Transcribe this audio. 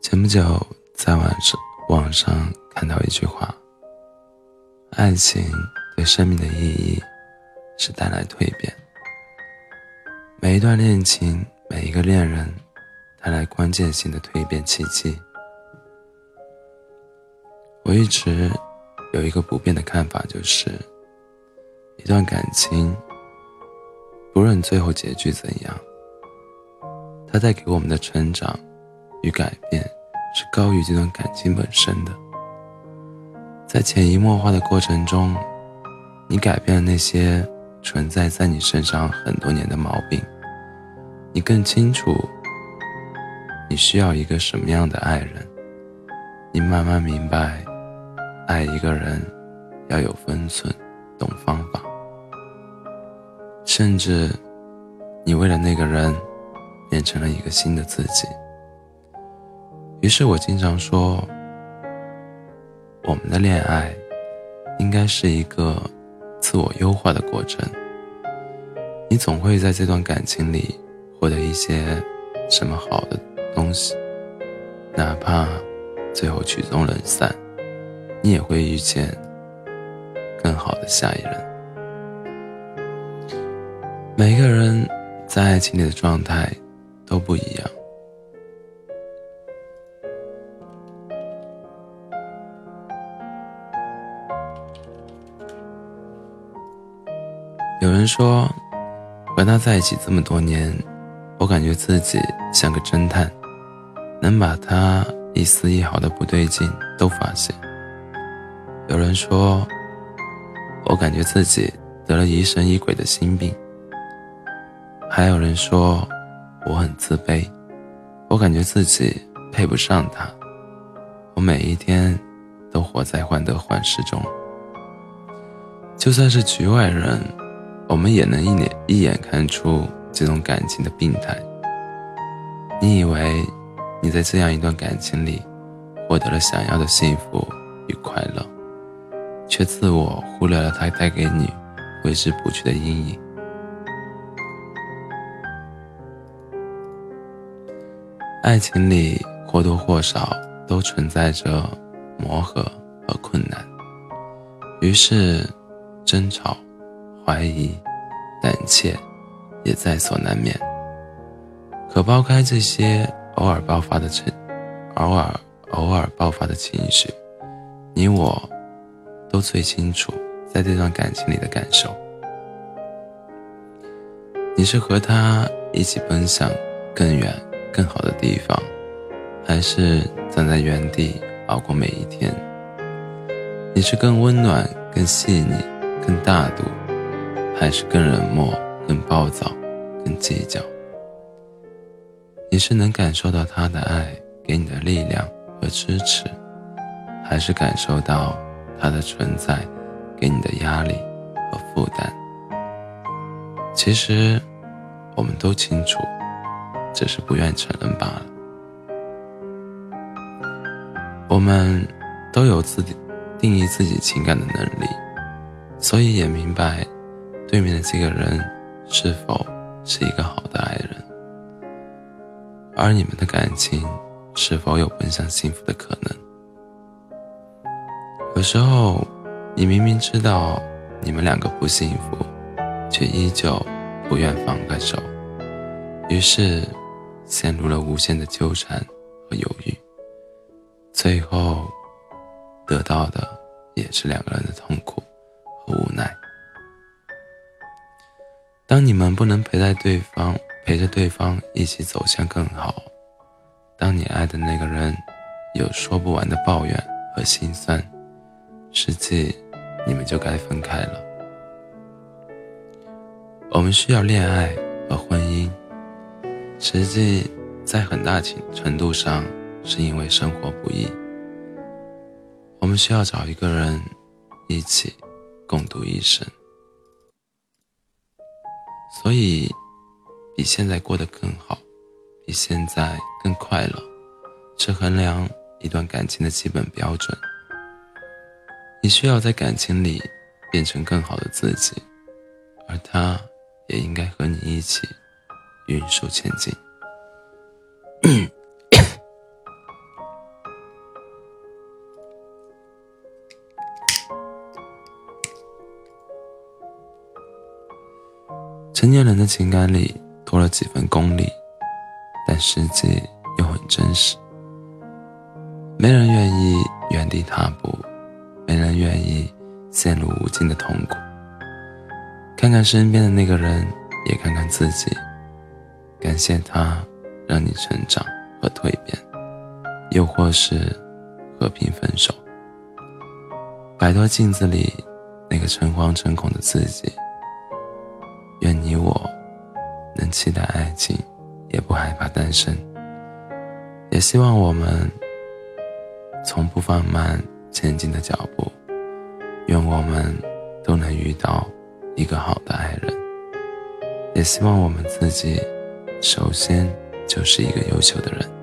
前不久在网上网上看到一句话：“爱情对生命的意义是带来蜕变。每一段恋情，每一个恋人，带来关键性的蜕变契机。”我一直有一个不变的看法，就是一段感情，不论最后结局怎样，它带给我们的成长与改变。是高于这段感情本身的，在潜移默化的过程中，你改变了那些存在在你身上很多年的毛病，你更清楚你需要一个什么样的爱人，你慢慢明白，爱一个人要有分寸，懂方法，甚至你为了那个人，变成了一个新的自己。于是我经常说，我们的恋爱应该是一个自我优化的过程。你总会在这段感情里获得一些什么好的东西，哪怕最后曲终人散，你也会遇见更好的下一任。每个人在爱情里的状态都不一样。有人说，和他在一起这么多年，我感觉自己像个侦探，能把他一丝一毫的不对劲都发现。有人说，我感觉自己得了疑神疑鬼的心病。还有人说，我很自卑，我感觉自己配不上他，我每一天都活在患得患失中。就算是局外人。我们也能一眼一眼看出这种感情的病态。你以为你在这样一段感情里获得了想要的幸福与快乐，却自我忽略了它带给你挥之不去的阴影。爱情里或多或少都存在着磨合和困难，于是争吵。怀疑、胆怯，也在所难免。可抛开这些偶尔爆发的情，偶尔偶尔爆发的情绪，你我都最清楚，在这段感情里的感受。你是和他一起奔向更远、更好的地方，还是站在原地熬过每一天？你是更温暖、更细腻、更大度？还是更冷漠、更暴躁、更计较。你是能感受到他的爱给你的力量和支持，还是感受到他的存在给你的压力和负担？其实，我们都清楚，只是不愿承认罢了。我们都有自己定义自己情感的能力，所以也明白。对面的这个人是否是一个好的爱人？而你们的感情是否有奔向幸福的可能？有时候，你明明知道你们两个不幸福，却依旧不愿放开手，于是陷入了无限的纠缠和犹豫，最后得到的也是两个人的痛苦和无奈。当你们不能陪在对方，陪着对方一起走向更好；当你爱的那个人有说不完的抱怨和心酸，实际你们就该分开了。我们需要恋爱和婚姻，实际在很大程度上是因为生活不易。我们需要找一个人一起共度一生。所以，比现在过得更好，比现在更快乐，是衡量一段感情的基本标准。你需要在感情里变成更好的自己，而他也应该和你一起匀速前进。成年人的情感里多了几分功利，但实际又很真实。没人愿意原地踏步，没人愿意陷入无尽的痛苦。看看身边的那个人，也看看自己，感谢他让你成长和蜕变，又或是和平分手，摆脱镜子里那个诚惶诚恐的自己。愿你我能期待爱情，也不害怕单身，也希望我们。从不放慢前进的脚步，愿我们都能遇到一个好的爱人。也希望我们自己首先就是一个优秀的人。